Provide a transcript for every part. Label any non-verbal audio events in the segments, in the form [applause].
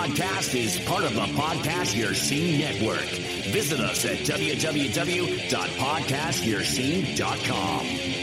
podcast is part of the Podcast Your Scene Network. Visit us at www.podcastyourscene.com.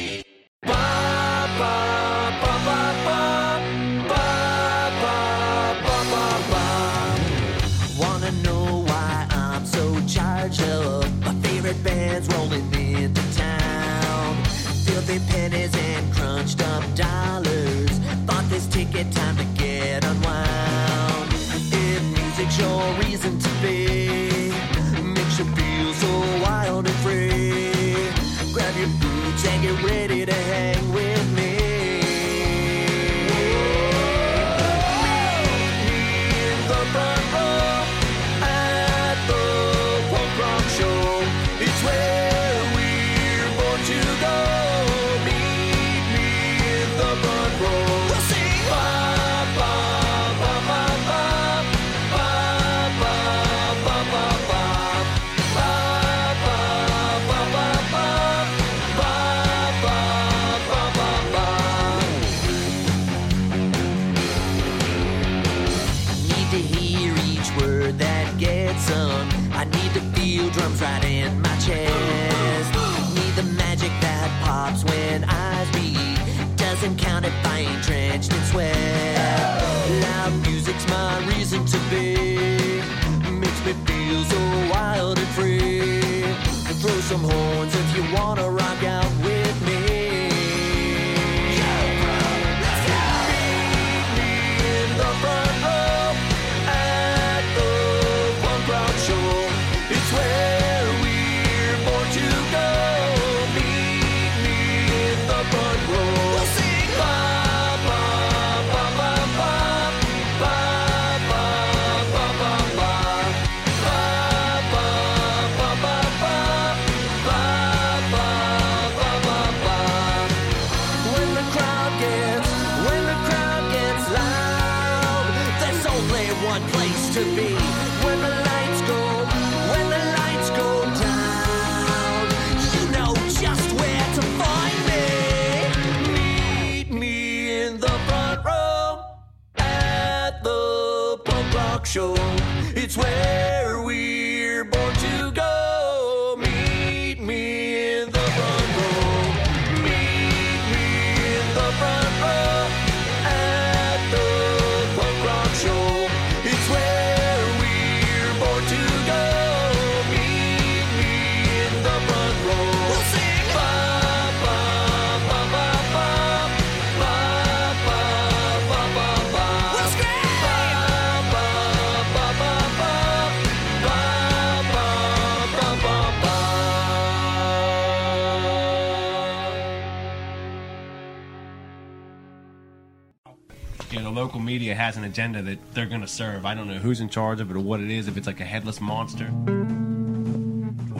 has an agenda that they're going to serve. I don't know who's in charge of it or what it is, if it's like a headless monster.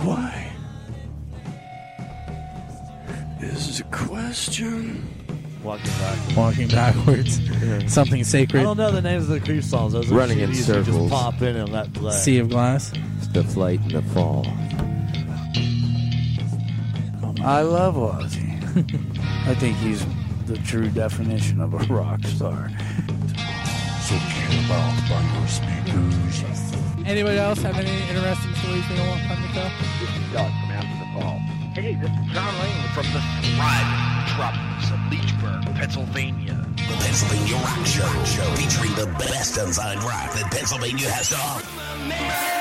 Why? This is a question. Walking backwards. Walking backwards. Something sacred. I don't know the names of the creep songs. Those are Running in circles. Just pop in and let play. Sea of Glass. It's the flight and the fall. I love Ozzy. [laughs] I think he's the true definition of a rock star talking about speakers. Anybody else have any interesting stories they don't want to? This is Doug from After the fall. Hey, this is John Lane from the thriving tropics of Leechburg, Pennsylvania. The Pennsylvania Rock show featuring the best unsigned rock that Pennsylvania has to offer.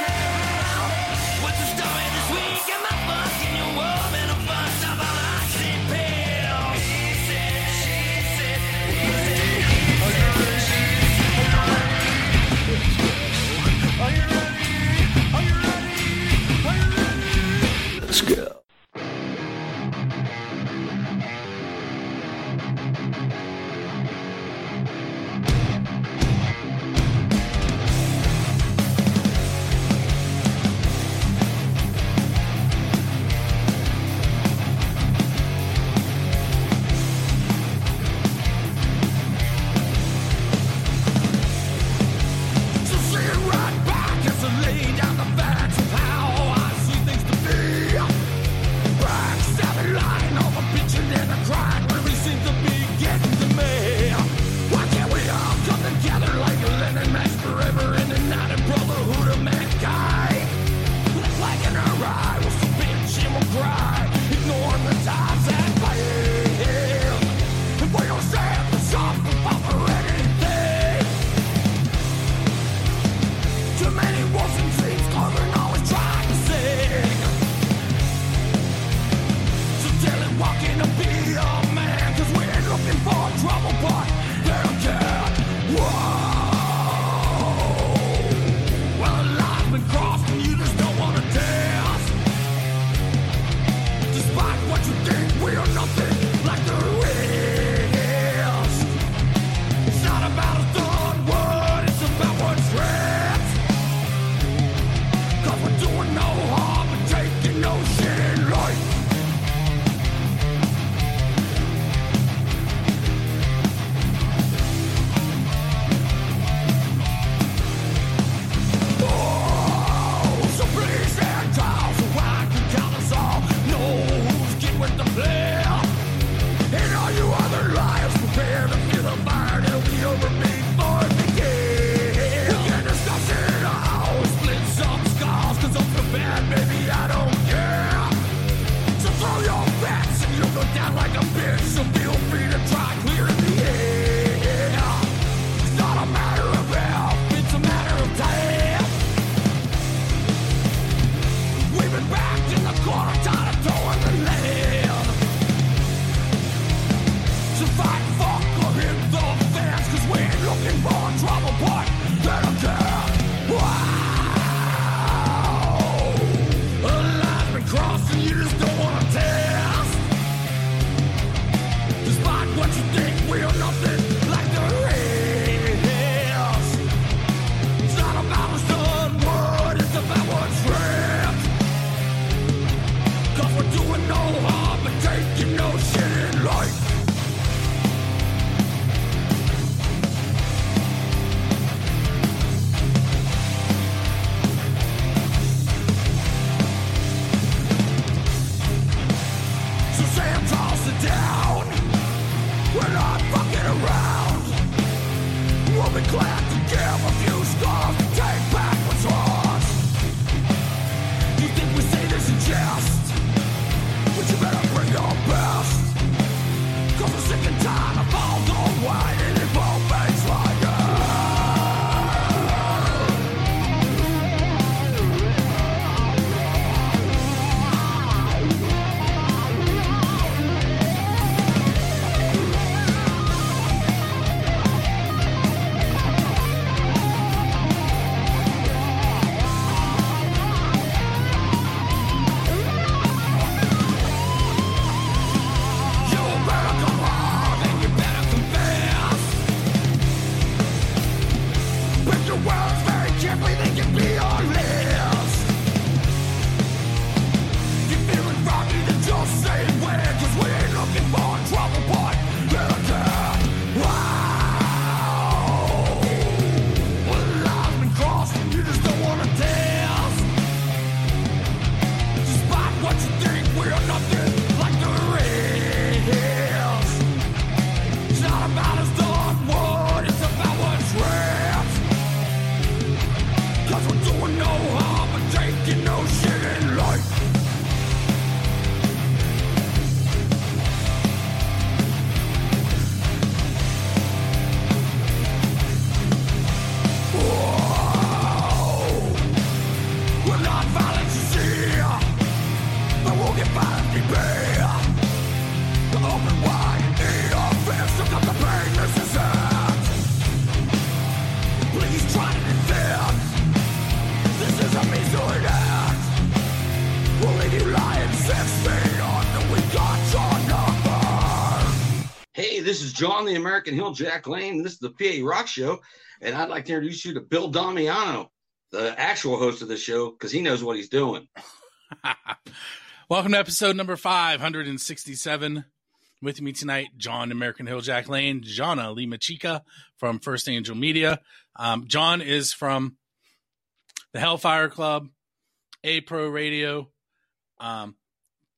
Hey, this is John the American Hilljack Lane. This is the PA Rock Show, and I'd like to introduce you to Bill Damiano, the actual host of the show, because he knows what he's doing. [laughs] Welcome to episode number 567. With me tonight, John American Hilljack Lane, Jana Lee Macheca from First Angel Media. Um, John is from the Hellfire Club, A Pro Radio. Um,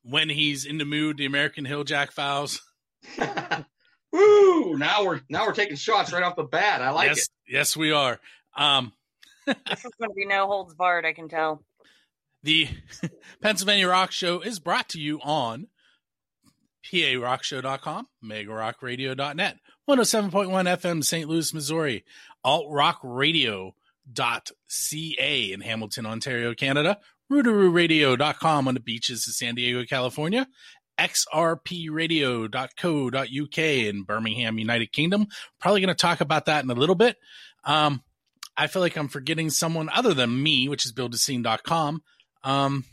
when he's in the mood, the American Hilljack Files. [laughs] Woo! Now we're now we're taking shots right off the bat. I like yes, it. yes, we are. Um, [laughs] This is going to be no holds barred, I can tell. The [laughs] Pennsylvania Rock Show is brought to you on PARockShow.com, MegaRockRadio.net, 107.1 FM, St. Louis, Missouri, AltRockRadio.ca in Hamilton, Ontario, Canada, RootarooRadio.com on the beaches of San Diego, California, XRPRadio.co.uk in Birmingham, United Kingdom. Probably going to talk about that in a little bit. Um, I feel like I'm forgetting someone other than me, which is buildascene.com. Um,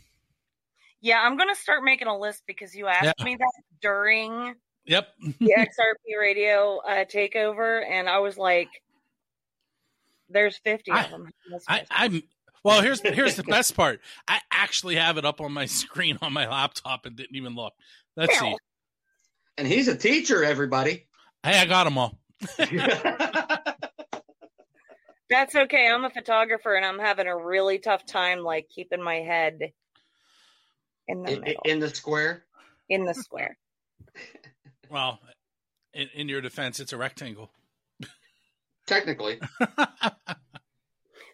Yeah, I'm going to start making a list because you asked Yeah. me that during yep. the [laughs] XRP radio uh, takeover, and I was like, there's 50 I- of them. I, I'm well. Here's here's the best part. I actually have it up on my screen on my laptop and didn't even look. Let's see. And he's a teacher, everybody. Hey, I got them all. [laughs] That's okay. I'm a photographer, and I'm having a really tough time, like, keeping my head in the In, middle, in the square. in the square. [laughs] Well, in, in your defense, it's a rectangle. Technically. [laughs]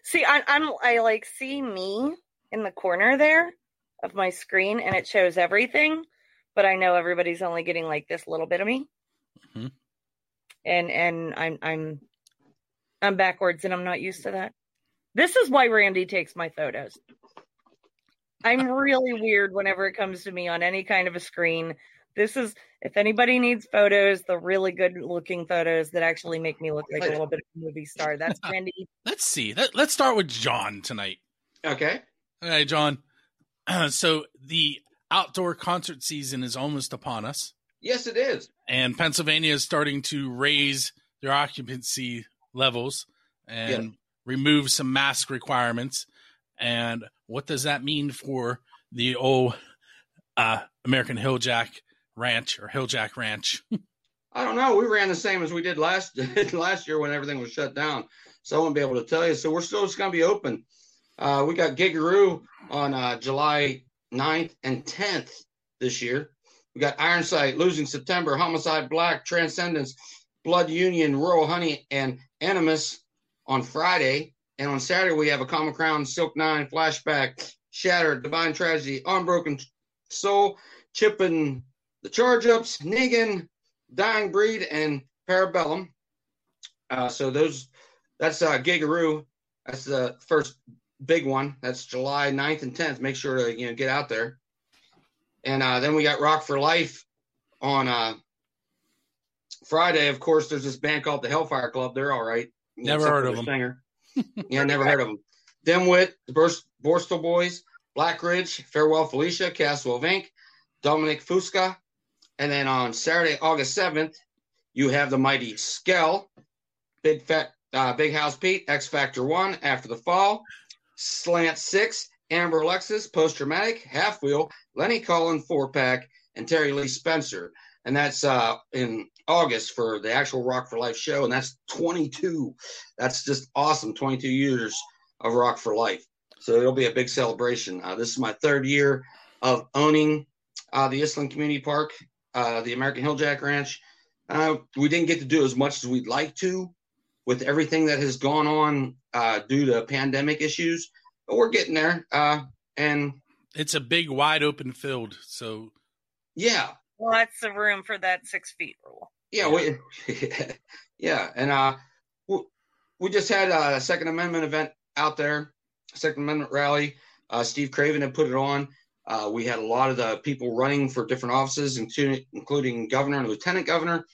See, I, I'm I like see me in the corner there of my screen, and it shows everything, but I know everybody's only getting like this little bit of me, Mhm. and and I'm I'm I'm backwards, and I'm not used to that. This is why Randy takes my photos. I'm really weird whenever it comes to me on any kind of a screen. This is if anybody needs photos, the really good looking photos that actually make me look like a little bit of a movie star. That's [laughs] Randy. Let's see. Let, let's start with John tonight. Okay. All right, John. [clears throat] so the outdoor concert season is almost upon us. Yes, it is. and Pennsylvania is starting to raise their occupancy levels and Yeah. remove some mask requirements. And what does that mean for the old uh, American Hilljack Ranch or Hilljack Ranch? I don't know. We ran the same as we did last [laughs] last year when everything was shut down. So I won't be able to tell you. So we're still just going to be open. Uh, we got Gigaroo on uh, July 9th and 10th this year. We got Ironsight, Losing September, Homicide Black, Transcendence, Blood Union, Royal Honey, and Animus on Friday. And on Saturday, we have a Common Crown, Silk Nine, Flashback, Shattered, Divine Tragedy, Unbroken Soul, Chip and the Charge Ups, Negan, Dying Breed, and Parabellum. Uh, so those, that's uh, Gigaroo. That's the first big one. That's July 9th and 10th. Make sure to you know get out there. And uh, then we got Rock for Life on uh, Friday. Of course, there's this band called the Hellfire Club. They're all right. Never heard of them. Singer. [laughs] yeah, never heard of them. Dimwit, the Burst, Borstal Boys, Black Ridge, Farewell Felicia, Castle of Inc., Dominic Fusca. And then on Saturday, August 7th, you have the mighty Skell, Big Fat, uh, Big House Pete, X Factor 1, After the Fall, Slant 6, Amber Alexis, Post Traumatic, Half Wheel, Lenny Cullen, Four Pack, and Terry Lee Spencer. And that's uh, in August for the actual Rock for Life show. And that's 22. That's just awesome. 22 years of Rock for Life. So it'll be a big celebration. Uh, this is my third year of owning uh, the Island Community Park, uh, the American Hilljack Ranch. Uh, we didn't get to do as much as we'd like to with everything that has gone on uh, due to pandemic issues, but we're getting there. Uh, and It's a big, wide open field. So yeah, Lots of room for that six feet rule. yeah, we, [laughs] yeah, and uh, we, we just had a Second Amendment event out there, Second Amendment rally. Uh, Steve Craven had put it on. Uh, we had a lot of the people running for different offices, including, governor and lieutenant governor.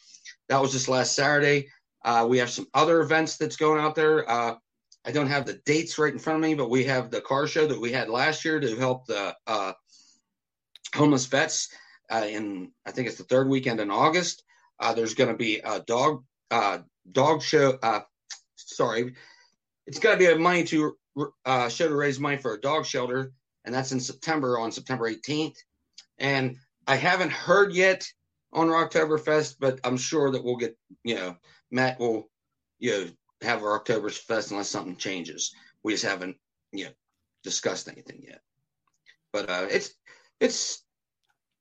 That was just last Saturday. Uh, we have some other events that's going out there. Uh, I don't have the dates right in front of me, but we have the car show that we had last year to help the uh, homeless vets. Uh, in I think it's the third weekend in August. Uh, there's going to be a dog dog show. Sorry, it's going to be a money to show to raise money for a dog shelter, and that's in September on September 18th. And I haven't heard yet on Rocktoberfest, but I'm sure that we'll get you know Matt will you know have our Oktoberfest unless something changes. We just haven't you know discussed anything yet. But uh, it's it's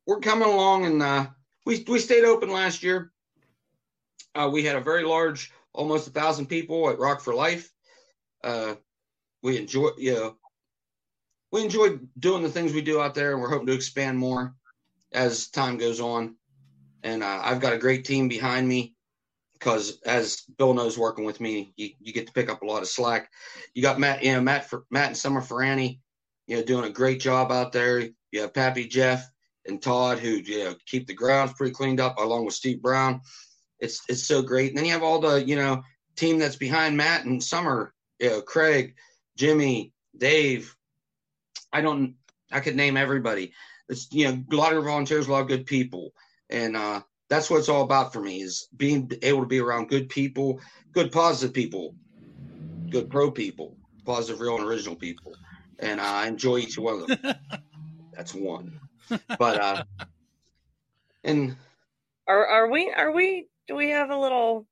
we're coming along, and uh, we we stayed open last year. Uh, we had a very large, almost a thousand people at Rock for Life. Uh, we enjoy, you know, we enjoy doing the things we do out there, and we're hoping to expand more as time goes on. And uh, I've got a great team behind me because, as Bill knows, working with me, you, you get to pick up a lot of slack. You got Matt, you know, Matt for Matt and Summer Ferrani, you know, doing a great job out there. You have Pappy Jeff and Todd who you know keep the grounds pretty cleaned up, along with Steve Brown. It's it's so great. And then you have all the you know team that's behind Matt and Summer, you know, Craig, Jimmy, Dave. I don't. I could name everybody. It's you know a lot of volunteers, a lot of good people, and uh, that's what it's all about for me is being able to be around good people, good positive people, good pro people, positive, real, and original people, and uh, I enjoy each one of them. [laughs] that's one, but uh, and Are are we are we do we have a little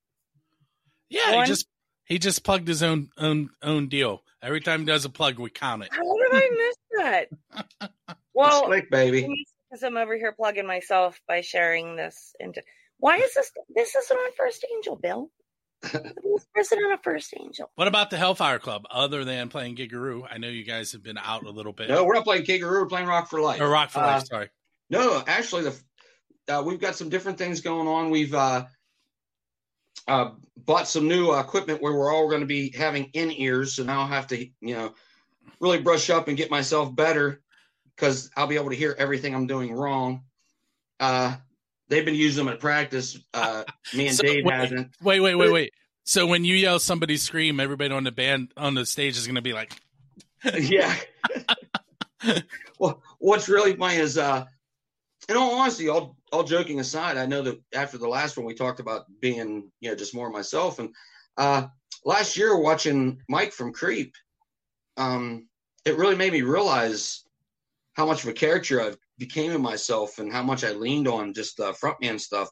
Yeah, One? he just he just plugged his own own own deal. Every time he does a plug, we count it. How did I [laughs] miss that? [laughs] Well, slick baby. because I'm over here plugging myself by sharing this into. Why is this? This isn't on First Angel, Bill. [laughs] This isn't on a First Angel. What about the Hellfire Club? Other than playing Gigaroo, I know you guys have been out a little bit. No, we're not playing Kangaroo. We're playing Rock for Life. or Rock for Uh, Life. Sorry. No, actually, the uh, we've got some different things going on. We've uh, uh, bought some new uh, equipment where we're all going to be having in ears. So now I have to, you know, really brush up and get myself better because I'll be able to hear everything I'm doing wrong. Uh, they've been using them at practice. Uh, me and So, Dave wait, hasn't. Wait, wait, wait, wait. So when you yell somebody scream, everybody on the band on the stage is going to be like, [laughs] yeah. [laughs] well, what's really funny is, uh, in all honesty, all all joking aside, I know that after the last one we talked about being, you know, just more myself. And uh, last year watching Mike from Creep, um, it really made me realize how much of a character I became in myself and how much I leaned on just uh, frontman stuff.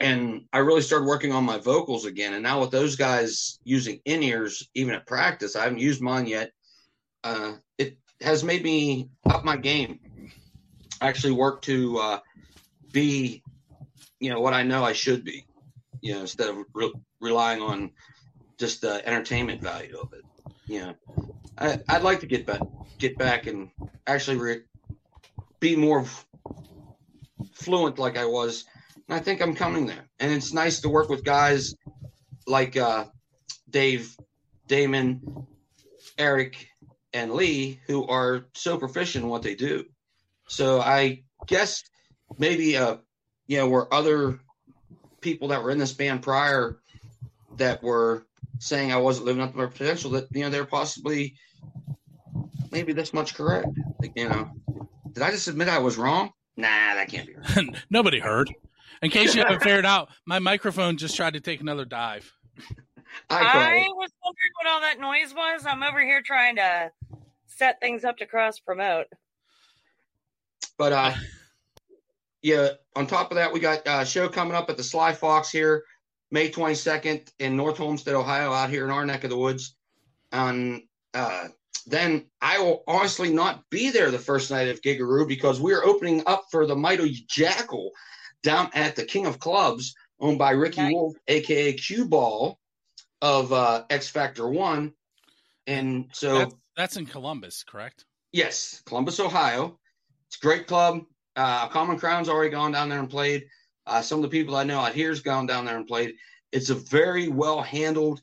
And I really started working on my vocals again. And now with those guys using in ears, even at practice, I haven't used mine yet. Uh, it has made me up my game. Actually, work to uh, be, you know, what I know I should be. You know, instead of re- relying on just the entertainment value of it. Know, I, I'd like to get back, get back, and actually re- be more fluent like I was. And I think I'm coming there. And it's nice to work with guys like uh, Dave, Damon, Eric, and Lee who are so proficient in what they do. So I guess maybe uh, you know, were other people that were in this band prior that were saying I wasn't living up to my potential that you know they're possibly maybe this much correct. Like, you know, did I just admit I was wrong? Nah, that can't be right. [laughs] nobody heard. In case you haven't figured out, my microphone just tried to take another dive. I I was wondering what all that noise was. I'm over here trying to set things up to cross promote. But uh, yeah, on top of that, we got a show coming up at the Sly Fox here, May 22nd in North Homestead, Ohio, out here in our neck of the woods. And uh, then I will honestly not be there the first night of Gigaroo because we are opening up for the Mighty Jackal down at the King of Clubs, owned by Ricky Wolf, aka Q Ball of uh, X Factor One. And so That's, that's in Columbus, correct? Yes, Columbus, Ohio. It's a great club. Uh, Common Crown's already gone down there and played. Uh, some of the people I know out here's gone down there and played. It's a very well handled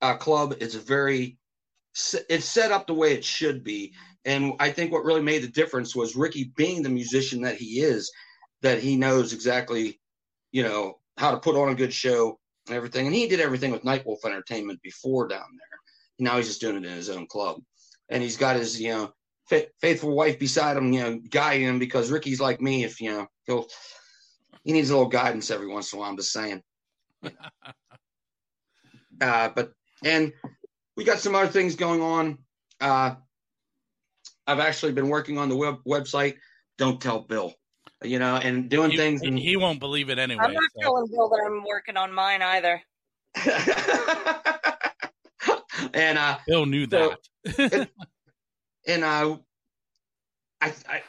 uh, club. It's a very it's set up the way it should be. And I think what really made the difference was Ricky being the musician that he is, that he knows exactly, you know, how to put on a good show and everything. And he did everything with Nightwolf Entertainment before down there. Now he's just doing it in his own club. And he's got his, you know, fa- faithful wife beside him, you know, guiding him because Ricky's like me. If, you know, he'll, he needs a little guidance every once in a while. I'm just saying. [laughs] uh, but and we got some other things going on. Uh, I've actually been working on the web website. Don't tell Bill, you know, and doing He, things. And, he won't believe it anyway. I'm not so. telling Bill that I'm working on mine either. [laughs] and uh, Bill knew So- that. and uh, I, I,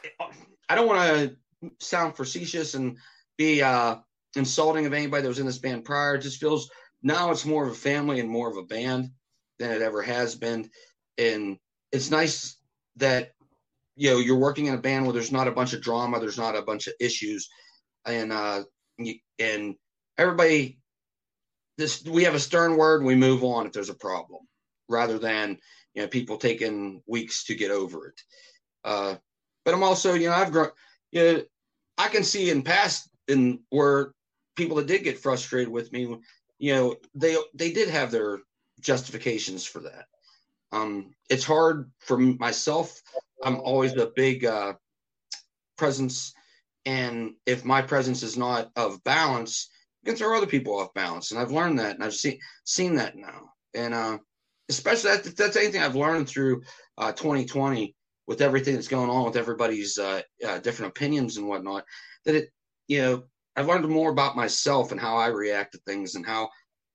I don't want to sound facetious and be uh, insulting of anybody that was in this band prior. It just feels now it's more of a family and more of a band than it ever has been, and it's nice that you know you're working in a band where there's not a bunch of drama, there's not a bunch of issues, and uh, and everybody. This we have a stern word. We move on if there's a problem, rather than you know people taking weeks to get over it. Uh, but I'm also, you know, I've grown. You know, I can see in past in where people that did get frustrated with me, you know, they they did have their justifications for that. Um, it's hard for myself. I'm always a big uh, presence, and if my presence is not of balance, you can throw other people off balance. And I've learned that, and I've seen seen that now. And uh, especially that, that's anything I've learned through uh, 2020 with everything that's going on with everybody's uh, uh, different opinions and whatnot. That it, you know, I've learned more about myself and how I react to things and how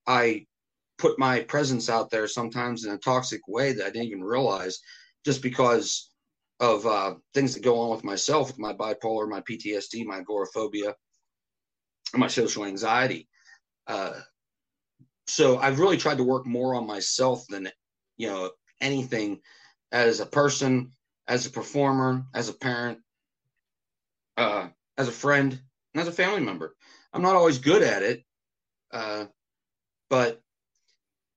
I put my presence out there sometimes in a toxic way that I didn't even realize just because of uh, things that go on with myself, with my bipolar, my PTSD, my agoraphobia, and my social anxiety. Uh, so I've really tried to work more on myself than you know anything as a person, as a performer, as a parent, uh, as a friend, as a family member. I'm not always good at it, uh, but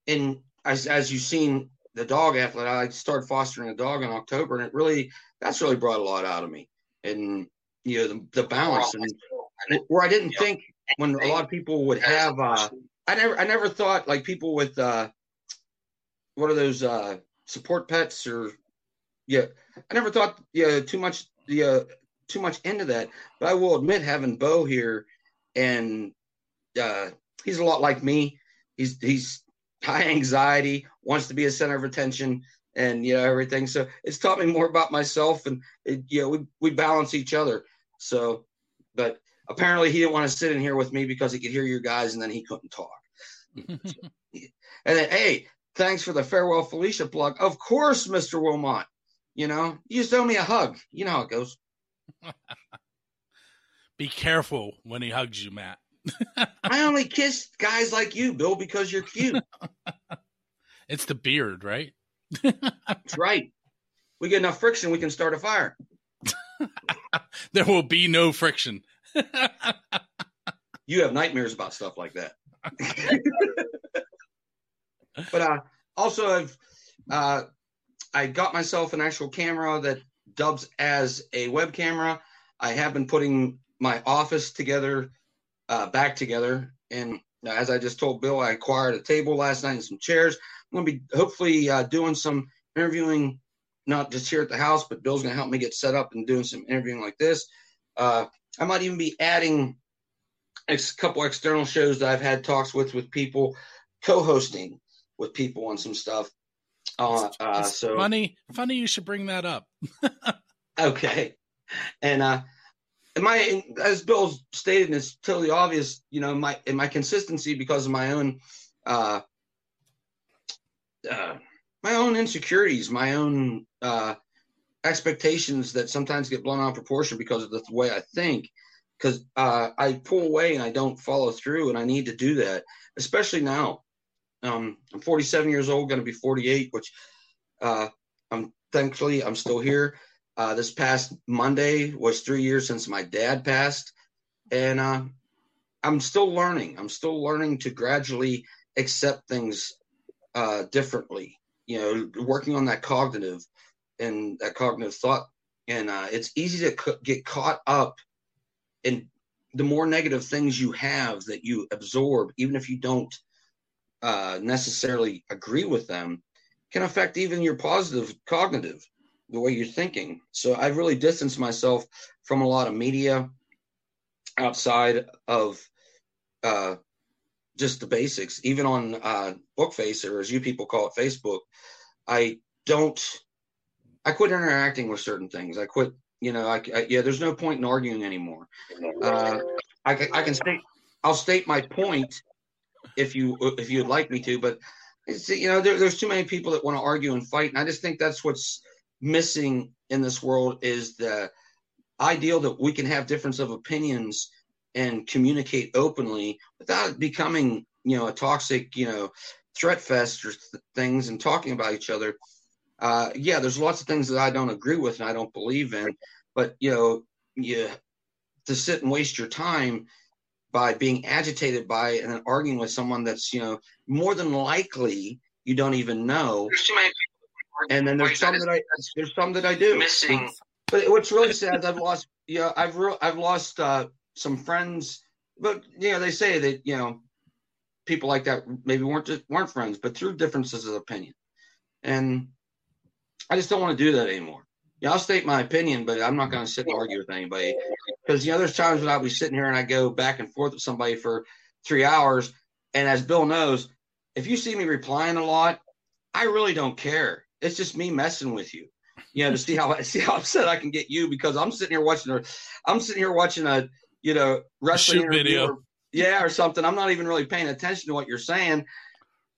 in as as you've seen the dog athlete, I started fostering a dog in October, and it really that's really brought a lot out of me, and you know the, the balance and where I didn't think when a lot of people would have uh, I never I never thought like people with uh what are those uh support pets or yeah I never thought yeah too much yeah too much into that but I will admit having Bo here and uh he's a lot like me he's he's high anxiety wants to be a center of attention and you know everything so it's taught me more about myself and it, you know we, we balance each other so but apparently he didn't want to sit in here with me because he could hear you guys and then he couldn't talk [laughs] and then, hey, thanks for the farewell Felicia plug. Of course, Mr. Wilmot. You know, you just owe me a hug. You know how it goes. [laughs] Be careful when he hugs you, Matt. [laughs] I only kiss guys like you, Bill, because you're cute. [laughs] It's the beard, right? That's right. We get enough friction, we can start a fire. There will be no friction. You have nightmares about stuff like that. but uh, also, I've uh, I got myself an actual camera that dubs as a web camera. I have been putting my office together, uh, back together, and as I just told Bill, I acquired a table last night and some chairs. I'm going to be hopefully uh, doing some interviewing, not just here at the house, but Bill's going to help me get set up and doing some interviewing like this. Uh, I might even be adding a couple external shows that I've had talks with with people, co-hosting with people on some stuff. Uh, uh, so funny, funny you should bring that up. [laughs] okay, and uh, my as Bill stated, and it's totally obvious. You know, my in my consistency because of my own uh, uh, my own insecurities, my own uh, expectations that sometimes get blown out of proportion because of the way I think. Because uh, I pull away and I don't follow through, and I need to do that, especially now. Um, I'm 47 years old, going to be 48, which uh, I'm thankfully I'm still here. Uh, this past Monday was three years since my dad passed, and uh, I'm still learning. I'm still learning to gradually accept things uh, differently. You know, working on that cognitive and that cognitive thought, and uh, it's easy to c- get caught up in the more negative things you have that you absorb, even if you don't uh, necessarily agree with them, can affect even your positive cognitive, the way you're thinking. So I've really distanced myself from a lot of media outside of uh, just the basics, even on uh, Bookface or as you people call it, Facebook, I don't. I quit interacting with certain things. I quit. You know, I, I yeah. There's no point in arguing anymore. Uh, I, can- I can state. I'll state my point if you if you'd like me to, but it's, you know, there, there's too many people that want to argue and fight, and I just think that's what's missing in this world is the ideal that we can have difference of opinions and communicate openly without becoming, you know, a toxic, you know, threat fest or th- things and talking about each other. Uh, yeah, there's lots of things that I don't agree with and I don't believe in, but you know, you to sit and waste your time by being agitated by and then arguing with someone that's you know more than likely you don't even know. And then there's some that I there's some that I do. Missing. But what's really sad is I've lost yeah I've re- I've lost uh, some friends. But you know they say that you know people like that maybe weren't just, weren't friends, but through differences of opinion. And I just don't want to do that anymore. Yeah, I'll state my opinion, but I'm not going to sit and argue with anybody because you know there's times when I'll be sitting here and I go back and forth with somebody for three hours, and as Bill knows, if you see me replying a lot, I really don't care. It's just me messing with you, you know, to see how [laughs] see how upset I can get you because I'm sitting here watching a, I'm sitting here watching a you know wrestling video. or- yeah, or something. I'm not even really paying attention to what you're saying.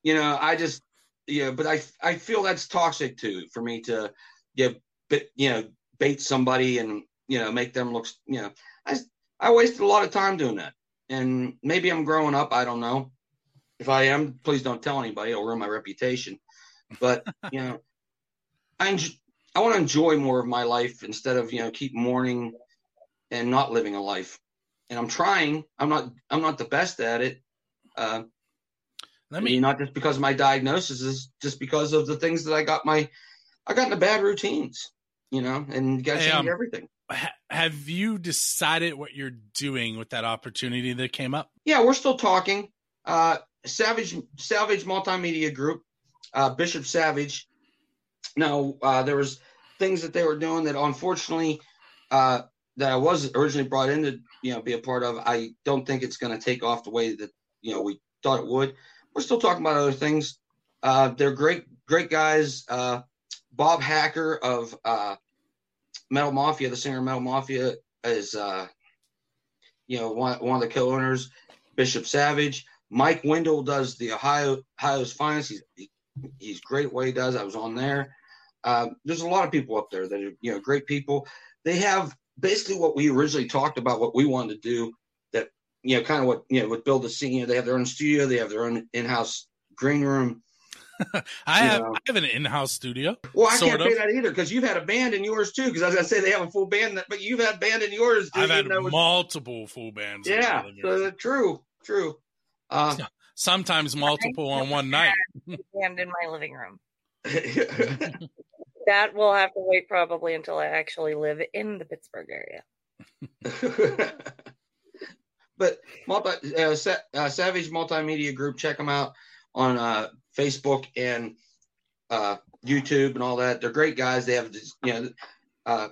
You know, I just yeah, but I I feel that's toxic too for me to bit you know bait somebody and you know make them look you know I I wasted a lot of time doing that, and maybe I'm growing up. I don't know. If I am, please don't tell anybody. It'll ruin my reputation. But [laughs] you know, I enj- I want to enjoy more of my life instead of you know keep mourning and not living a life. And I'm trying. I'm not. I'm not the best at it. Uh, Let I me mean, not just because of my diagnosis, is just because of the things that I got my, I got into bad routines, you know, and you got to Hey, change um, everything. Ha- have you decided what you're doing with that opportunity that came up? Yeah, we're still talking. Uh, Savage Savage Multimedia Group, uh, Bishop Savage. Now uh, there was things that they were doing that unfortunately uh, that I was originally brought in to you know be a part of. I don't think it's going to take off the way that you know we thought it would. We're still talking about other things. Uh, they're great, great guys. Uh, Bob Hacker of uh, Metal Mafia, the singer Metal Mafia, is uh, you know one, one of the co-owners. Bishop Savage, Mike Wendell does the Ohio Ohio's finest. He's he, he's great at what he does. I was on there. Um, there's a lot of people up there that are you know great people. They have basically what we originally talked about, what we wanted to do. That you know, kind of what you know, with build the scene. You know, they have their own studio, they have their own in-house green room. [laughs] I You have know. I have an in-house studio. Well, I can't of. say that either because you've had a band in yours too. Because I was gonna say they have a full band, that, but you've had band in yours. I've had though was- multiple full bands. yeah, so true, true. Uh, Sometimes multiple on one night. and in my living room. [laughs] [laughs] That will have to wait probably until I actually live in the Pittsburgh area. but multi, uh, Sa- uh, Savage Multimedia Group, check them out on uh, Facebook and uh, YouTube and all that. They're great guys. They have this, you know, uh,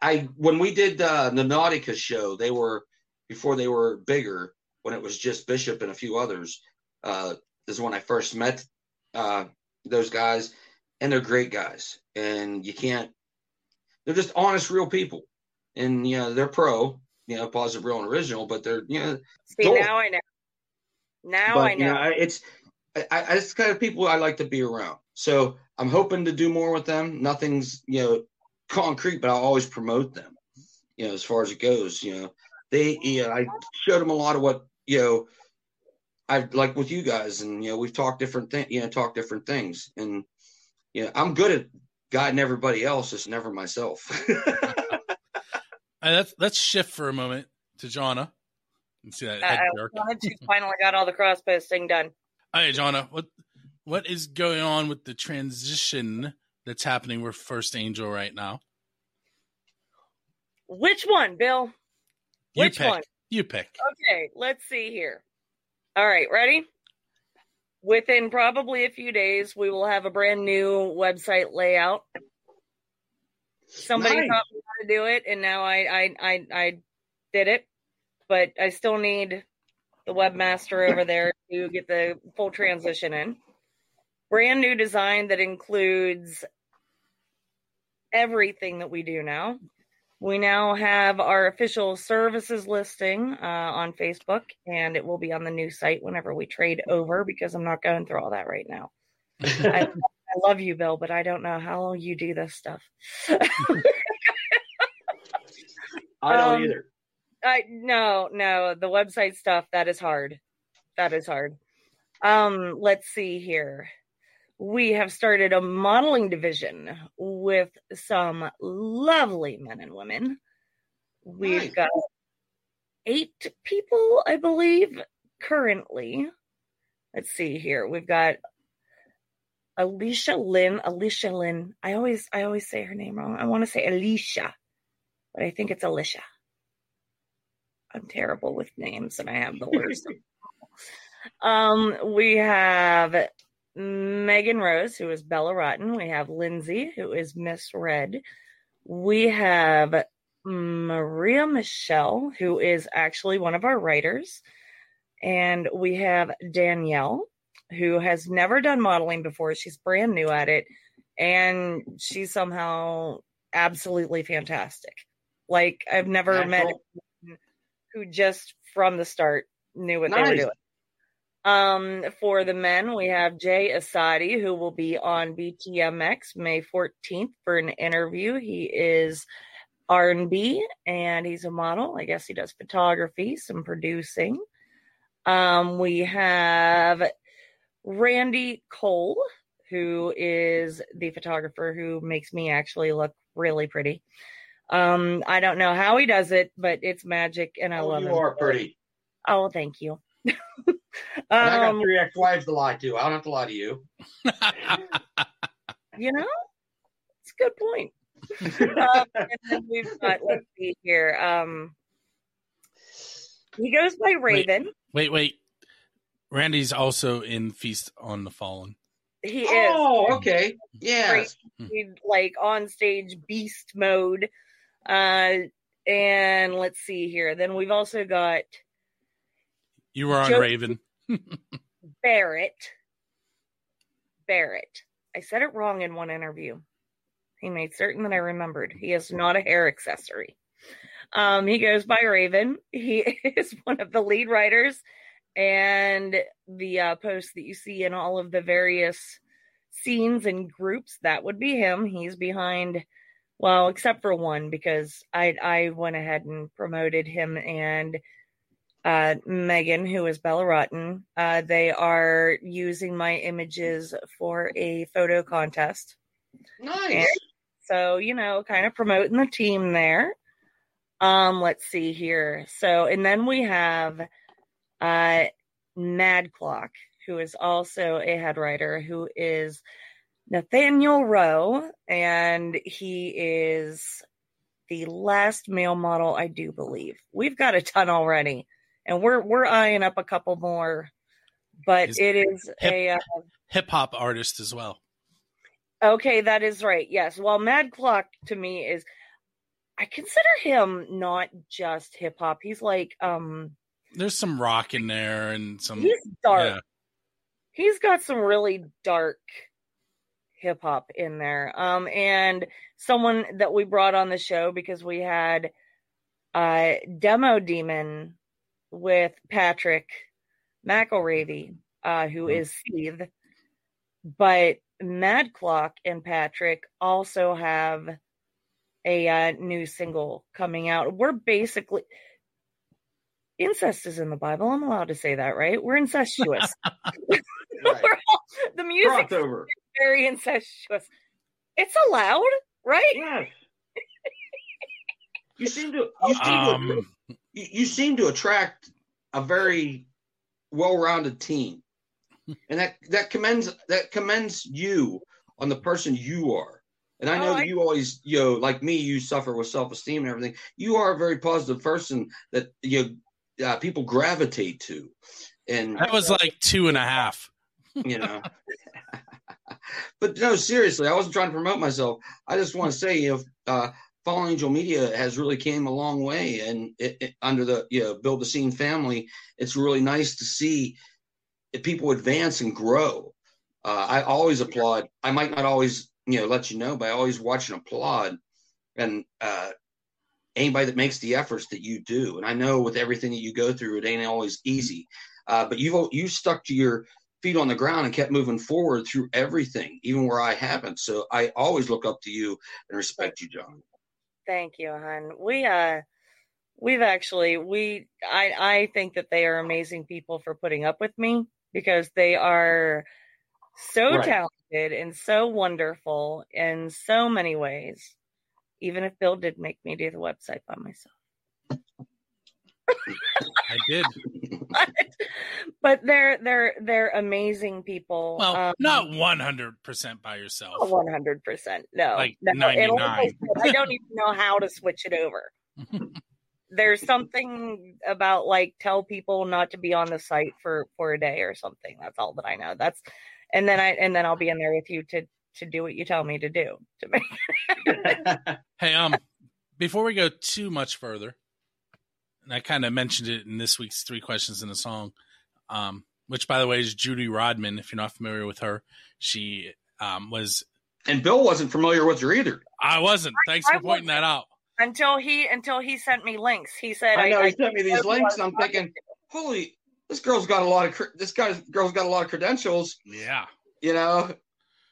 I when we did uh, the Nautica show, they were before they were bigger. When it was just Bishop and a few others, uh, this is when I first met uh, those guys, and they're great guys. And you can't. They're just honest, real people, and you know they're pro. You know, positive, real, and original. But they're you know See, now I know. Now but I you know. know, it's I, I, it's the kind of people I like to be around. So I'm hoping to do more with them. Nothing's you know concrete, but I'll always promote them. You know, as far as it goes, you know, they yeah, I showed them a lot of what you know. I like with you guys, and you know, we've talked different things. You know, talked different things, and you know, I'm good at guiding everybody else, just never myself. [laughs] Uh, let's let's shift for a moment to Jana. And see that I, head I jerk. wanted to finally got all the cross posting done. Hey, Jana, what what is going on with the transition that's happening with First Angel right now? Which one, Bill? You Which pick. one? You pick. Okay, let's see here. All right, ready? Within probably a few days, we will have a brand new website layout. Somebody Nice. taught me how to do it, and now I I I, I did it. but I still need the webmaster over there to get the full transition in. Brand new design that includes everything that we do now. We now have our official services listing uh, on Facebook, and it will be on the new site whenever we trade over because I'm not going through all that right now. [laughs] I, I love you, Bill, but I don't know how long you do this stuff. I don't Um, either. I no, no, the website stuff that is hard. That is hard. Um, let's see here. We have started a modeling division with some lovely men and women. We've got eight people, I believe, currently. Let's see here. We've got Alicia Lynn. Alicia Lynn. I always I always say her name wrong. I want to say Alicia, but I think it's Alicia. I'm terrible with names and I have the worst. [laughs] um, we have Megan Rose, who is Bella Rotten. We have Lindsay, who is Miss Red. We have Maria Michelle, who is actually one of our writers. And we have Danielle, who has never done modeling before. She's brand new at it. And she's somehow absolutely fantastic. Like, I've never met Natural. Who just from the start knew what they were doing. Um, for the men, we have Jay Asadi, who will be on BTMX May 14th for an interview. He is R&B and he's a model. I guess he does photography, some producing. Um, we have Randy Cole, who is the photographer who makes me actually look really pretty. Um, I don't know how he does it, but it's magic and I Oh, love you him. are pretty. Oh, thank you. [laughs] And I got um, three ex-wives to lie to. I don't have to lie to you. [laughs] you know, it's a good point. [laughs] um, and then we've got, let's see here. Um, he goes by Raven. Wait, wait. Randy's also in Feast on the Fallen. He is. Oh, okay. Yeah. He's like on stage beast mode. Uh, and let's see here. Then we've also got You were on Joe- Raven. [laughs] Barrett. Barrett. I said it wrong in one interview. He made certain that I remembered. He is not a hair accessory. Um, he goes by Raven. He [laughs] is one of the lead writers, and the uh, posts that you see in all of the various scenes and groups that would be him. He's behind, well, except for one because I I went ahead and promoted him and uh, Megan, who is Bella Rotten. Uh, they are using my images for a photo contest. Nice. And so, you know, kind of promoting the team there. Um, let's see here. So, and then we have uh Mad Clock, who is also a head writer, who is Nathaniel Rowe, and he is the last male model, I do believe. We've got a ton already, and we're we're eyeing up a couple more, but it is hip- a uh, Hip hop artist as well. Okay, that is right. Yes. Well, Mad Clock to me is I consider him not just hip hop. He's like um There's some rock in there and some. he's dark. yeah. He's got some really dark hip hop in there. Um and someone that we brought on the show because we had uh Demo Demon with Patrick McElravy, uh, who is Seethe. But Mad Clock and Patrick also have a uh, new single coming out. We're basically incest is in the Bible. I'm allowed to say that, right? We're incestuous. [laughs] [laughs] We're all- the music Crossover. Very incestuous. It's allowed, right? Yes. [laughs] You seem to you seem to Um, you, you seem to attract a very well-rounded team, and that that commends that commends you on the person you are. And I know Oh, I- you always, you know, like me, you suffer with self-esteem and everything. You are a very positive person that you uh, people gravitate to, and that was like two and a half. you know. [laughs] but no, seriously, I wasn't trying to promote myself. I just want to say, you know, uh, Fallen Angel Media has really came a long way, and it, it, under the you know Build the Scene family, it's really nice to see people advance and grow. Uh, I always applaud. I might not always you know let you know, but I always watch and applaud. And uh, anybody that makes the efforts that you do, and I know with everything that you go through, it ain't always easy. Uh, but you've you stuck to your feet on the ground and kept moving forward through everything, even where I haven't. So I always look up to you and respect you, John. Thank you, hon. We uh we've actually we I I think that they are amazing people for putting up with me because they are so Right. talented and so wonderful in so many ways. Even if Bill did make me do the website by myself. [laughs] I did. [laughs] But they're they're they're amazing people. Well, Um, not 100% by yourself. One hundred percent. No, Like no. 99. I don't even know how to switch it over. [laughs] There's something about like tell people not to be on the site for for a day or something. That's all that I know. That's and then I and then I'll be in there with you to to do what you tell me to do to make. [laughs] Hey, um, before we go too much further, and I kind of mentioned it in this week's three questions in a song, um, which by the way is Judy Rodman. If you're not familiar with her, she um was. And Bill wasn't familiar with her either. I wasn't. Thanks I for pointing that out. until he until he sent me links. He said I know I, he sent me these links, and I'm thinking, holy, this girl's got a lot of this guy's girl's got a lot of credentials, Yeah. you know.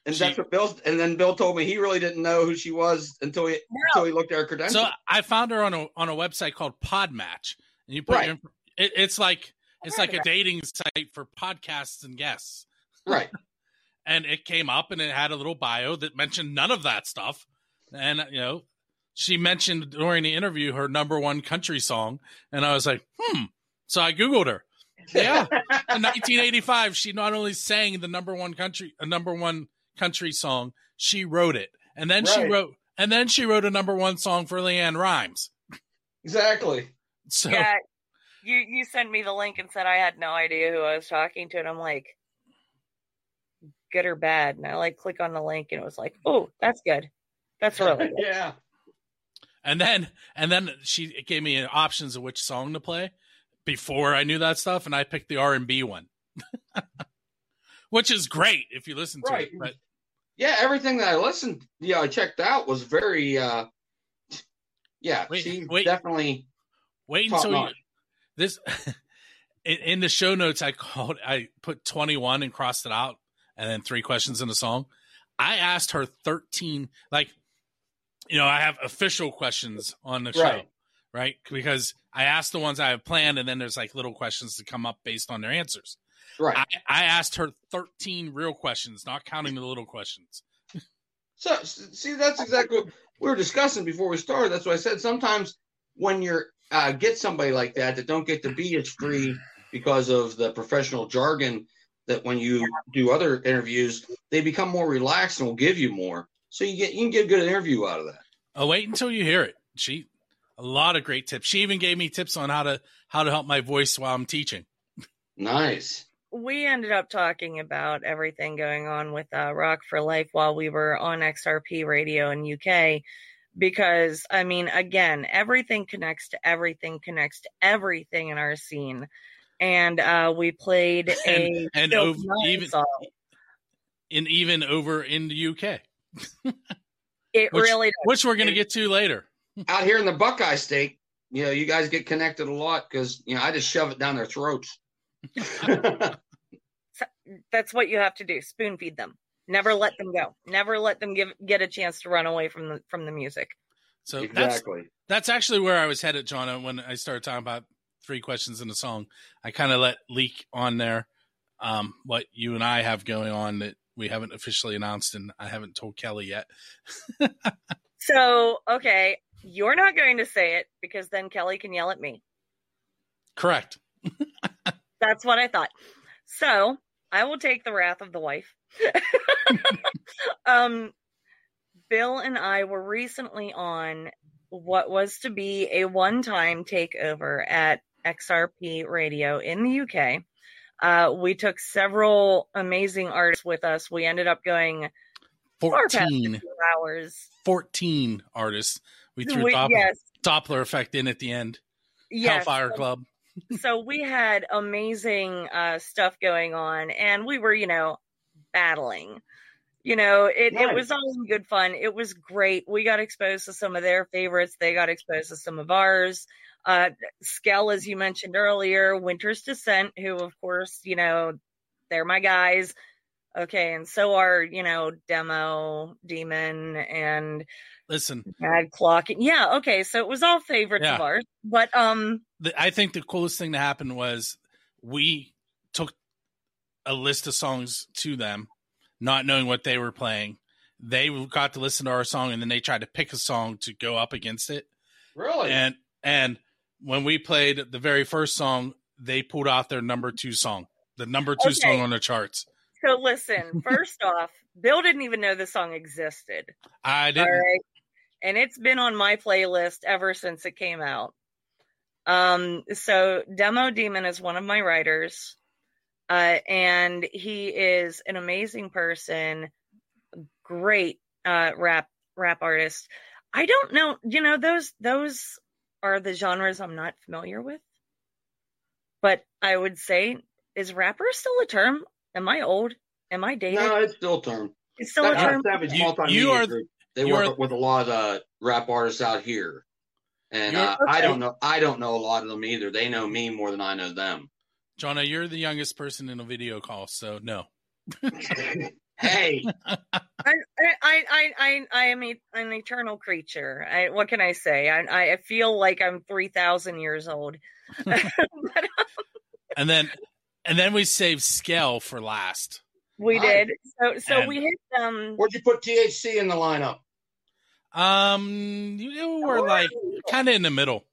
And She- that's what Bill. And then Bill told me he really didn't know who she was until he until he looked at her credentials. So I found her on a on a website called Podmatch, and you put Right. your, it, it's like it's like a dating site for podcasts and guests. right. [laughs] and it came up and it had a little bio that mentioned none of that stuff and you know she mentioned during the interview her number one country song and i was like hmm so i googled her yeah [laughs] in 1985 she not only sang the number one country a number one country song she wrote it and then she wrote and then she wrote a number one song for LeAnn Rimes Exactly. so yeah, you you sent me the link and said I had no idea who I was talking to, and I'm like, good or bad? And I like click on the link, and it was like, oh, that's good. That's really [laughs] good. yeah. And then and then she gave me options of which song to play before I knew that stuff, and I picked the R and B one, [laughs] which is great if you listen to Right. it. But Yeah, everything that I listened, yeah, I checked out was very. uh Yeah, Wait, she wait. definitely. wait until you this [laughs] in, in the show notes. I called I put twenty one and crossed it out, and then three questions in the song. I asked her thirteen, like you know, I have official questions on the show, Right. right? Because I asked the ones I have planned, and then there's like little questions to come up based on their answers. Right. I, I asked her 13 real questions, not counting the little questions. So see, that's exactly what we were discussing before we started. That's why I said sometimes when you're uh, get somebody like that that don't get to be as free because of the professional jargon that when you do other interviews, they become more relaxed and will give you more. So you get you can get a good interview out of that. Oh, wait until you hear it. She a lot of great tips. She even gave me tips on how to how to help my voice while I'm teaching. Nice. We ended up talking about everything going on with uh, Rock for Life while we were on XRP radio in UK. Because, I mean, again, everything connects to everything, connects to everything in our scene. And uh, we played [laughs] a And- and over- even- song. And even over in the UK, [laughs] It which, really does. which we're going to get to later. Out here in the Buckeye State, you know, you guys get connected a lot because you know I just shove it down their throats. [laughs] That's what you have to do. Spoon feed them. Never let them go. Never let them give get a chance to run away from the from the music. So that's exactly. that's actually where I was headed, Jana, when I started talking about three questions in a song. I kind of let leak on there um, what you and I have going on that we haven't officially announced, and I haven't told Kelly yet. [laughs] So, okay, you're not going to say it because then Kelly can yell at me. Correct. [laughs] That's what I thought. So, I will take the wrath of the wife. [laughs] um Bill and I were recently on what was to be a one-time takeover at XRP Radio in the UK. Uh, we took several amazing artists with us. We ended up going far past 14, hours. 14 artists we threw We- Doppler, yes. Doppler effect in at the end. Yes. Hellfire Club. So we had amazing uh, stuff going on, and we were, you know, battling. You know, it, it was all in good fun. It was great. We got exposed to some of their favorites. They got exposed to some of ours. Uh, Skell, as you mentioned earlier, Winter's Descent, who, of course, you know, they're my guys. Okay, and so are you know Demo, Demon, and Listen, Mad Clock. Yeah, okay, so it was all favorites Yeah. of ours. But um, the, I think the coolest thing that happened was we took a list of songs to them, not knowing what they were playing. They got to listen to our song, and then they tried to pick a song to go up against it. Really? And and when we played the very first song, they pulled out their number two song, the number two Okay. song on the charts. So listen, first off, Bill didn't even know the song existed. I didn't. right. And it's been on my playlist ever since it came out. Um, so Demo Demon is one of my writers. Uh, and he is an amazing person, great uh rap rap artist. I don't know, you know, those those are the genres I'm not familiar with. But I would say, is rapper still a term? Am I old? Am I dated? No, it's still a term. It's still a term. Savage You- you are- group. They you work are- with a lot of uh, rap artists out here, and You're- uh, I don't know. I don't know a lot of them either. They know me more than I know them. Jana, you're the youngest person in a video call, so no. [laughs] Hey, [laughs] I, I, I, I, I am a, an eternal creature. I, what can I say? I, I feel like I'm three thousand years old. [laughs] And then and then we saved scale for last. We Right. did. So, so And- we hit um. where'd you put THC in the lineup? Um, you were like kind of in the middle.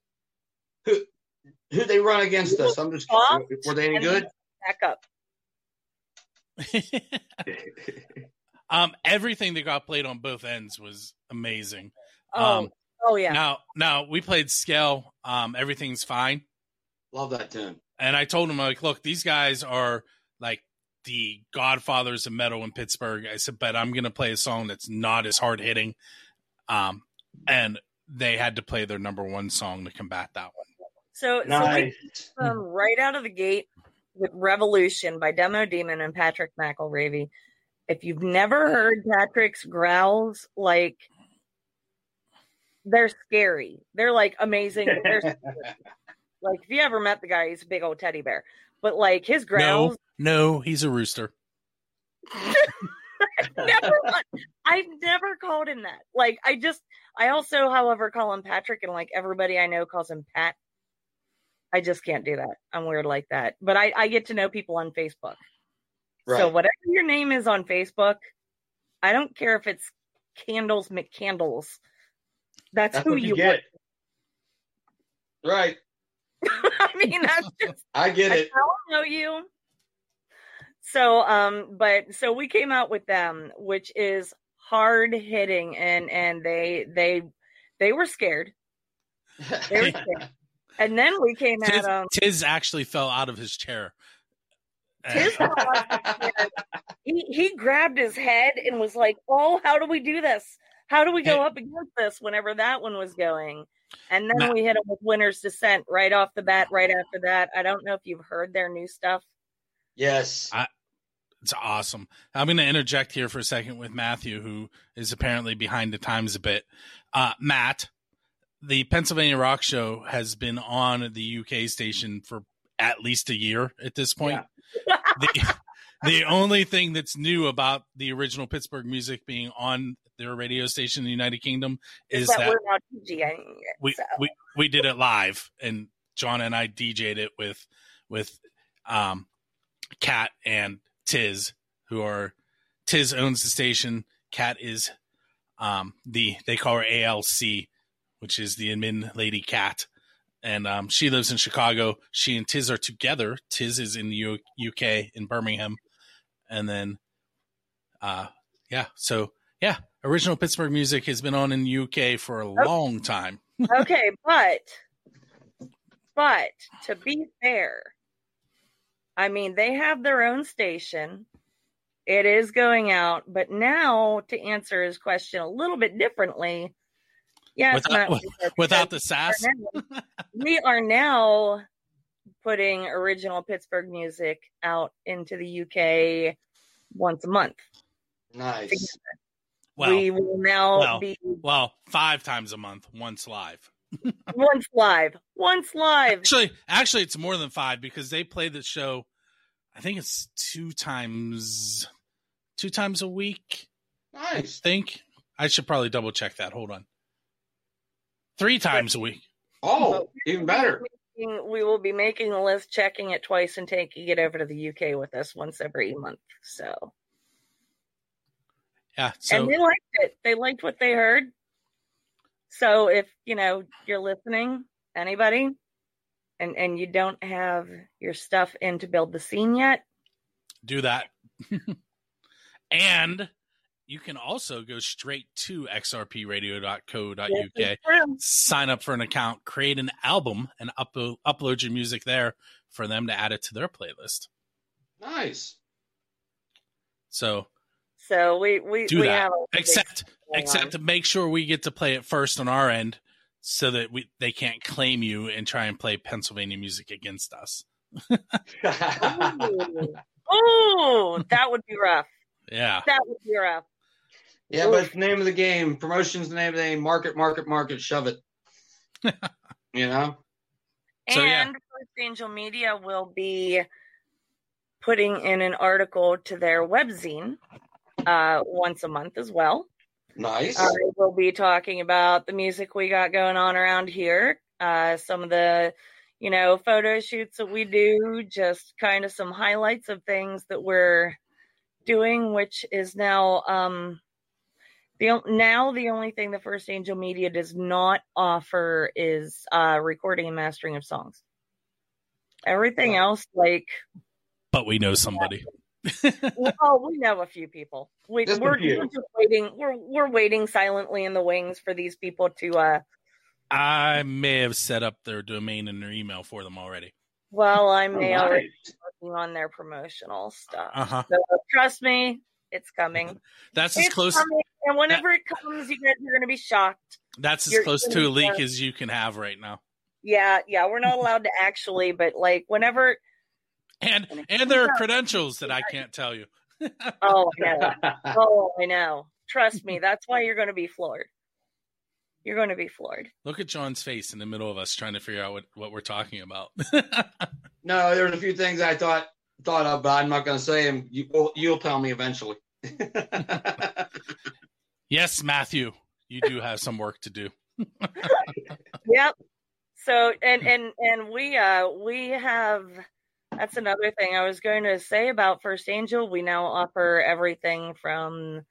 Who they run against us? I'm just. Soft Were they any good? Back up. [laughs] um, everything that got played on both ends was amazing. Oh, Um, oh yeah. Now, now we played scale. Um, everything's fine. Love that tune. And I told him, like, look, these guys are like the godfathers of metal in Pittsburgh. I said, but I'm going to play a song that's not as hard hitting. Um, and they had to play their number one song to combat that one. So, so we Nice. um, right out of the gate with Revolution by Demo Demon and Patrick McElravy. If you've never heard Patrick's growls, like they're scary. They're like amazing. [laughs] They're scary. like if you ever met the guy, he's a big old teddy bear. But like his growls, No, no, he's a rooster. [laughs] [laughs] never I've never called him that. Like I just I also, however, call him Patrick and like everybody I know calls him Pat. I just can't do that. I'm weird like that. But I, I get to know people on Facebook. So whatever your name is on Facebook, I don't care if it's Candles McCandles. That's, That's who you you get. Right. [laughs] I mean, that's just [laughs] I get it. I don't know you. So, um, but so we came out with them, which is hard hitting, and and they they they were scared. They were scared. [laughs] And then we came Tiz, at um, Tiz actually fell out of his chair. Tiz fell out of [laughs] he he grabbed his head and was like, "Oh, how do we do this? How do we go Hey. up against this?" Whenever that one was going, and then Ma- we hit him with Winter's Descent right off the bat. Right after that, I don't know if you've heard their new stuff. Yes. It's awesome. I'm going to interject here for a second with Matthew, who is apparently behind the times a bit. Uh, Matt, the Pennsylvania Rock Show has been on the UK station for at least a year at this point. [laughs] the, the only thing that's new about the original Pittsburgh music being on their radio station in the United Kingdom is that, that we're not DJing it. we, so. we we did it live and John and I DJ'd it with with um Kat and Tiz who are Tiz owns the station. Cat is um the they call her ALC which is the admin lady Cat, and um she lives in Chicago. She and Tiz are together. Tiz is in the U- UK in Birmingham. And then uh yeah so yeah original Pittsburgh music has been on in the UK for a long time. [laughs] Okay, but but to be fair, I mean they have their own station. It is going out, but now to answer his question a little bit differently, Yes, Without- Matt, [laughs] without the we sass? are now- [laughs] we are now putting original Pittsburgh music out into the UK once a month. Nice. Well, we will now well, be well, five times a month, once live. Once live, once live. Actually, actually, it's more than five because they play the show. I think it's two times, two times a week. Nice. I think I should probably double check that. Hold on. Three times a week. Oh, even better. We will be making a list, checking it twice, and taking it over to the UK with us once every month. So, Yeah. So and they liked it. They liked what they heard. So, if you know you're listening, anybody, and and you don't have your stuff in to build the scene yet, do that. [laughs] and you can also go straight to xrpradio.co.uk, Yes, true. sign up for an account, create an album, and upload upload your music there for them to add it to their playlist. Nice. So so we we do we that. have Except except on. to make sure we get to play it first on our end so that we they can't claim you and try and play Pennsylvania music against us. [laughs] Oh, that would be rough. Yeah. That would be rough. Yeah, but it's the name of the game. Promotion's the name of the game. Market, market, market. Shove it. [laughs] you know. So, yeah. and First Angel Media will be putting in an article to their webzine uh, once a month as well. Nice. Uh, we'll be talking about the music we got going on around here, uh, some of the, you know, photo shoots that we do, just kind of some highlights of things that we're doing, which is now um, the o- now the only thing the First Angel Media does not offer is uh, recording and mastering of songs. Everything else, like, But we know somebody. Well, we know a few people. We, just we're, few. we're just waiting. We're we're waiting silently in the wings for these people to. uh I may have set up their domain and their email for them already. Well, I may Oh, already nice. be working on their promotional stuff. Uh-huh. So trust me, it's coming. [laughs] That's as close coming, and whenever it comes, you guys are going to be shocked. that's as You're close gonna a leak shocked. as you can have right now. Yeah, yeah, we're not allowed to actually, but like whenever. And and there are credentials that I can't tell you. [laughs] Oh, I know. oh, I know. Trust me, that's why you're going to be floored. You're going to be floored. Look at John's face in the middle of us trying to figure out what, what we're talking about. [laughs] No, there's a few things I thought thought of, but I'm not going to say them. You, well, you'll tell me eventually. [laughs] yes, Matthew, you do have some work to do. Yep. So and and and we uh we have that's another thing I was going to say about First Angel. We now offer everything from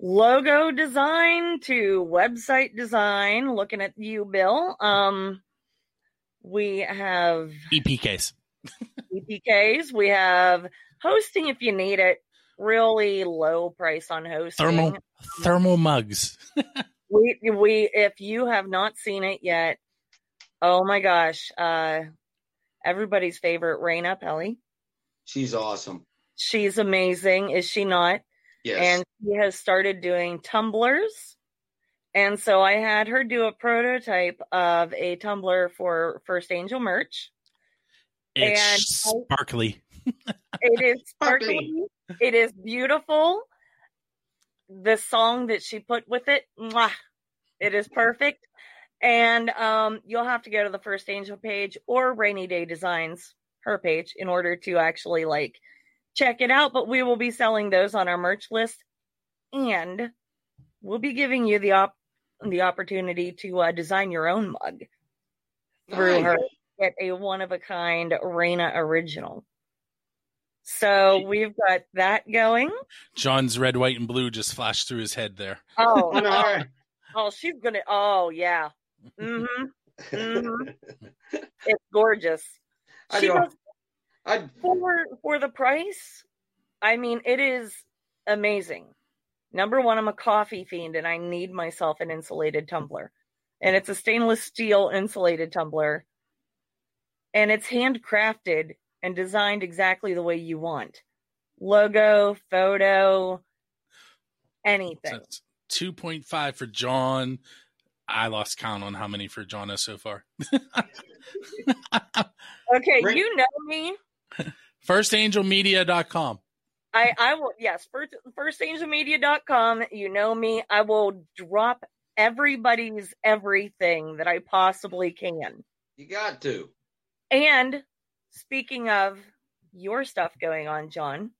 logo design to website design. Looking at you, Bill. Um we have EPKs. EPKs. We have hosting if you need it. Really low price on hosting. Thermal thermal mugs. we we if you have not seen it yet oh my gosh uh everybody's favorite Raina Pelly She's awesome. she's amazing is she not Yes. and she has started doing tumblers and so I had her do a prototype of a tumbler for First Angel merch It's And I- sparkly. [laughs] it is sparkly. It is beautiful. The song that she put with it, mwah, it is perfect. And um, you'll have to go to the First Angel page or Rainy Day Designs, her page, in order to actually like check it out. But we will be selling those on our merch list, and we'll be giving you the op- the opportunity to uh, design your own mug through Nice. her. Get a one of a kind Raina original. So we've got that going. John's red, white, and blue just flashed through his head there. Oh, Oh, no. oh, oh, she's gonna. Oh, yeah. Mm-hmm. hmm it's gorgeous. I She do- does I for for the price. I mean, it is amazing. Number one, I'm a coffee fiend, and I need myself an insulated tumbler, and it's a stainless steel insulated tumbler, and it's handcrafted and designed exactly the way you want. Logo, photo, anything. So 2.5 for John. I lost count on how many for Jana so far. [laughs] Okay, you know me. FirstAngelMedia.com. I, I will yes, first firstangelmedia.com. You know me. I will drop everybody's everything that I possibly can. You got to. And speaking of your stuff going on, John,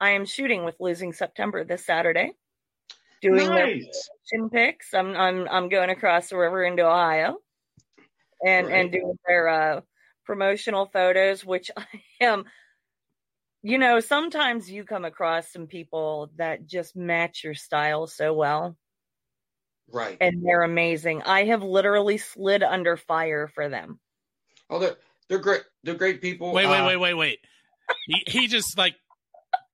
I am shooting with Losing September this Saturday. Doing their Nice. promotion pics. I'm I'm I'm going across the river into Ohio and Right. and doing their uh promotional photos, which [laughs] I am you know, sometimes you come across some people that just match your style so well Right. and they're amazing. I have literally slid under fire for them. Oh, they're they're great. They're great people. Wait, wait, Uh, wait, wait, wait. He, he just like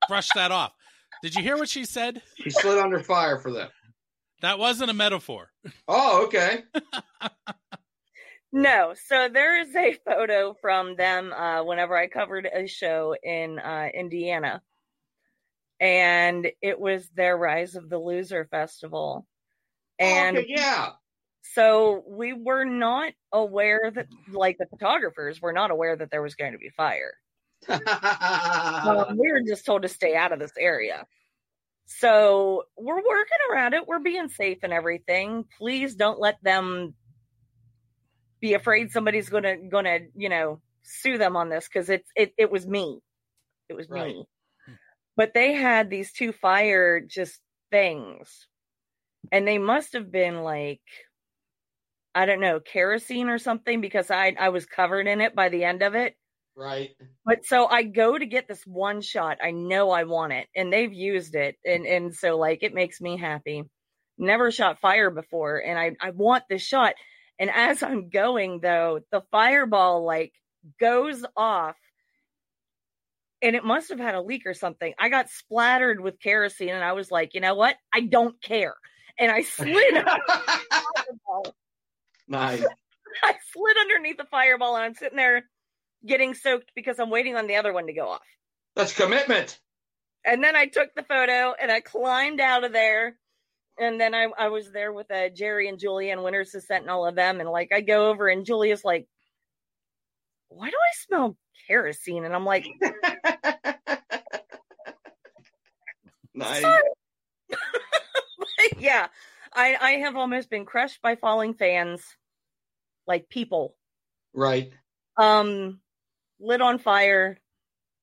brushed that off. Did you hear what she said? She slid under fire for them. That wasn't a metaphor. Oh, okay. [laughs] No, so there is a photo from them uh, whenever I covered a show in uh, Indiana, and it was their Rise of the Loser festival, and okay, yeah. so we were not aware that, like the photographers, were not aware that there was going to be fire. [laughs] Um, we were just told to stay out of this area. So we're working around it. We're being safe and everything. Please don't let them be afraid somebody's gonna gonna you know sue them on this because it's it it was me. It was Right. me. But they had these two fire just things, and they must have been like I don't know kerosene or something because I I was covered in it by the end of it. Right. But so I go to get this one shot. I know I want it, and they've used it, and and so like it makes me happy. Never shot fire before, and I I want this shot. And as I'm going though, the fireball like goes off, and it must have had a leak or something. I got splattered with kerosene, and I was like, you know what? I don't care, and I slid. [laughs] Nice. [laughs] I slid underneath the fireball, and I'm sitting there getting soaked because I'm waiting on the other one to go off. That's commitment. And then I took the photo and I climbed out of there. And then I, I was there with uh, Jerry and Julia and Winters Descent and all of them. And like I go over and Julia's like, why do I smell kerosene? And I'm like, [laughs] Nice. [laughs] yeah, I, I have almost been crushed by falling fans, like people, Right. um, lit on fire,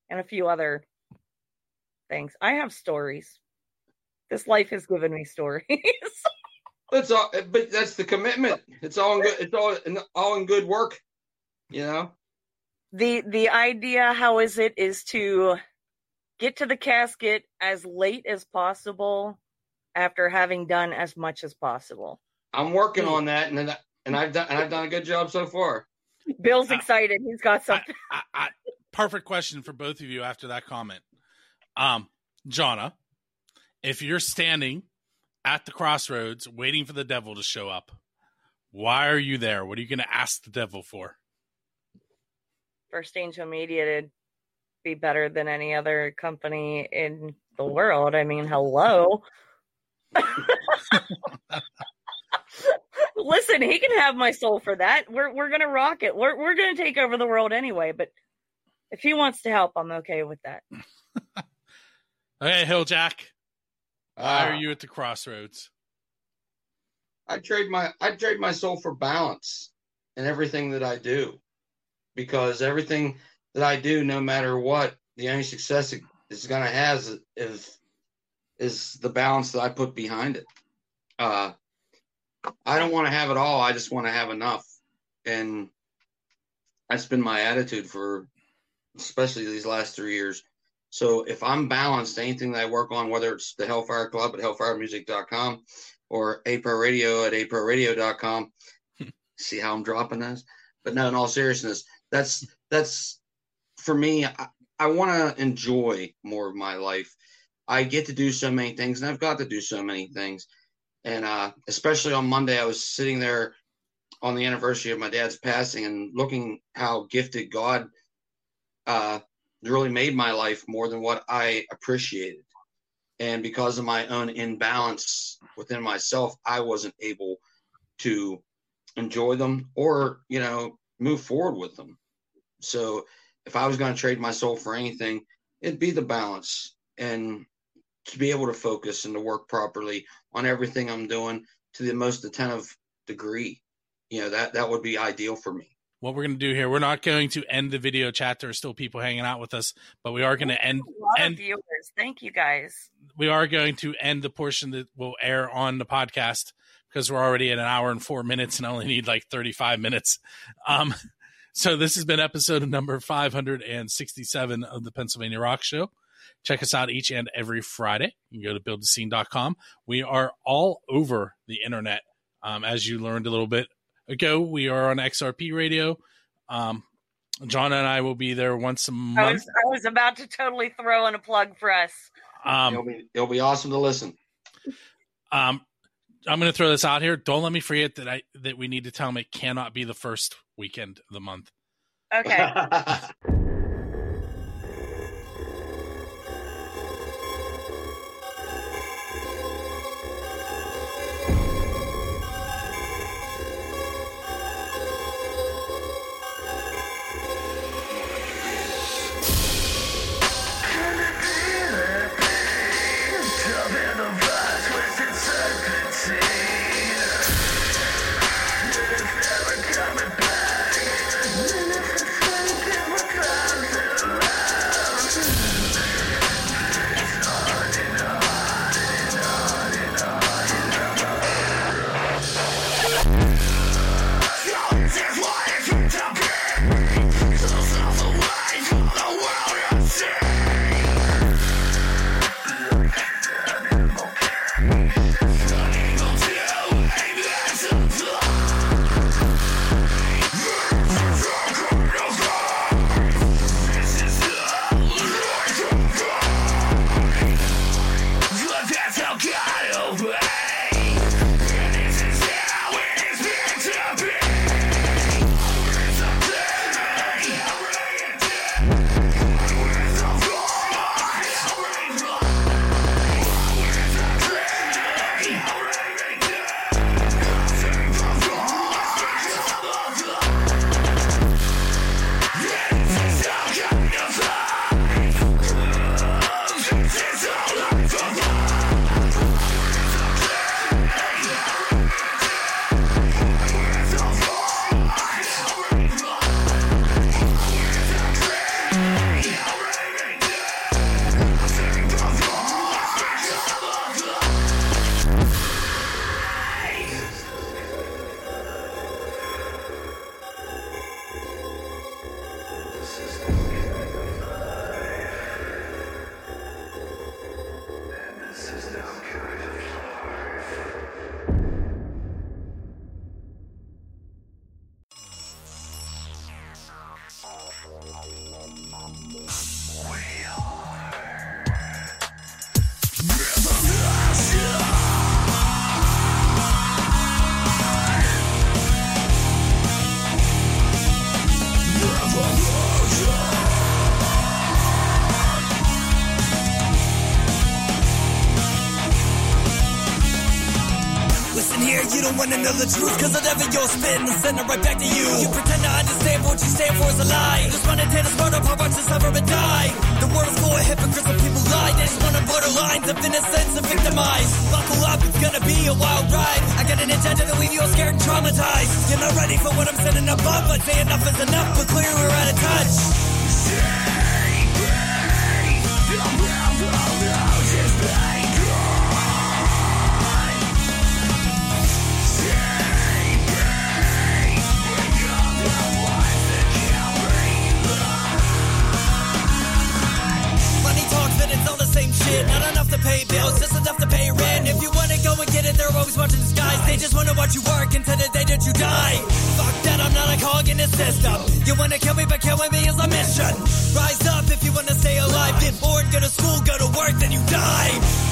and a few other things. I have stories. This life has given me stories. [laughs] That's all. But that's the commitment. It's all in good. It's all in, all in good work. You know. the the idea how is it is to get to the casket as late as possible after having done as much as possible. I'm working hmm. on that, and and I've done and I've done a good job so far. Bill's excited. He's got something. I, I, perfect question for both of you after that comment. Um, Jana, if you're standing at the crossroads waiting for the devil to show up, why are you there? What are you going to ask the devil for? First Angel Media to be better than any other company in the world. I mean, hello. [laughs] [laughs] Listen, he can have my soul for that. We're we're gonna rock it. We're we're gonna take over the world anyway. But if he wants to help, I'm okay with that. [laughs] Okay, Hilljack, why Ah. are you at the crossroads? I trade my I trade my soul for balance in everything that I do, because everything that I do, no matter what, the only success it is going to have is, is is the balance that I put behind it. Uh, I don't want to have it all. I just want to have enough, and that's been my attitude for especially these last three years. So if I'm balanced, anything that I work on, whether it's the Hellfire Club at hellfiremusic.com or APRO Radio at aproradio.com, [laughs] see how I'm dropping those? But no, in all seriousness, that's that's for me. I, I want to enjoy more of my life. I get to do so many things, and I've got to do so many things. And uh, especially on Monday, I was sitting there on the anniversary of my dad's passing and looking how gifted God uh, really made my life more than what I appreciated. And because of my own imbalance within myself, I wasn't able to enjoy them or you know move forward with them. So if I was going to trade my soul for anything, it'd be the balance and to be able to focus and to work properly on everything I'm doing to the most attentive degree. You know that that would be ideal for me. What we're going to do here, we're not going to end the video chat. There are still people hanging out with us, but we are going to end A lot end of viewers. Thank you guys. we are going to end the portion that will air on the podcast because we're already at an hour and four minutes and only need like 35 minutes. Um, [laughs] so this has been episode number 567 of the Pennsylvania Rock Show. Check us out each and every Friday. You can go to buildthescene.com. We are all over the internet. Um, as you learned a little bit ago, we are on XRP radio. Um, John and I will be there once a I month. was I was about to totally throw in a plug for us. Um, it'll, be, it'll be awesome to listen. Um, I'm going to throw this out here. Don't let me forget that I that we need to tell them it cannot be the first weekend of the month. Okay. [laughs] is sending right Watch you work until the day that you die. Fuck that, I'm not a cog in the system. You wanna kill me, but killing me is a mission. Rise up if you wanna stay alive. Get born, go to school, go to work, then you die.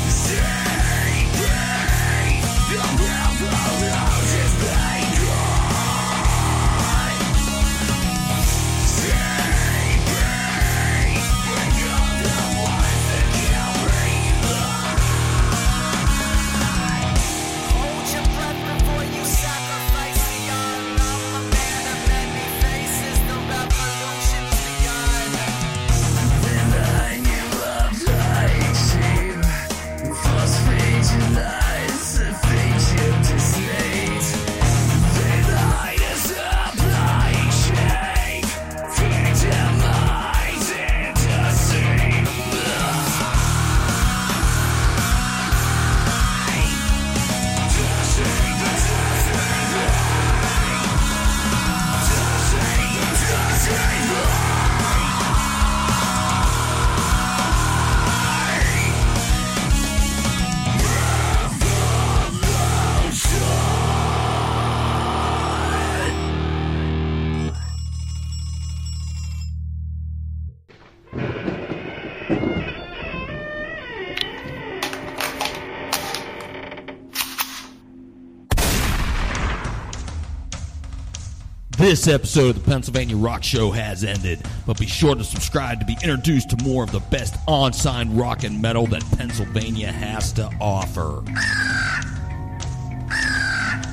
This episode of the Pennsylvania Rock Show has ended, but be sure to subscribe to be introduced to more of the best on-sign rock and metal that Pennsylvania has to offer.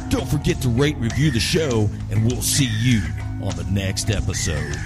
Don't forget to rate, review the show, and we'll see you on the next episode.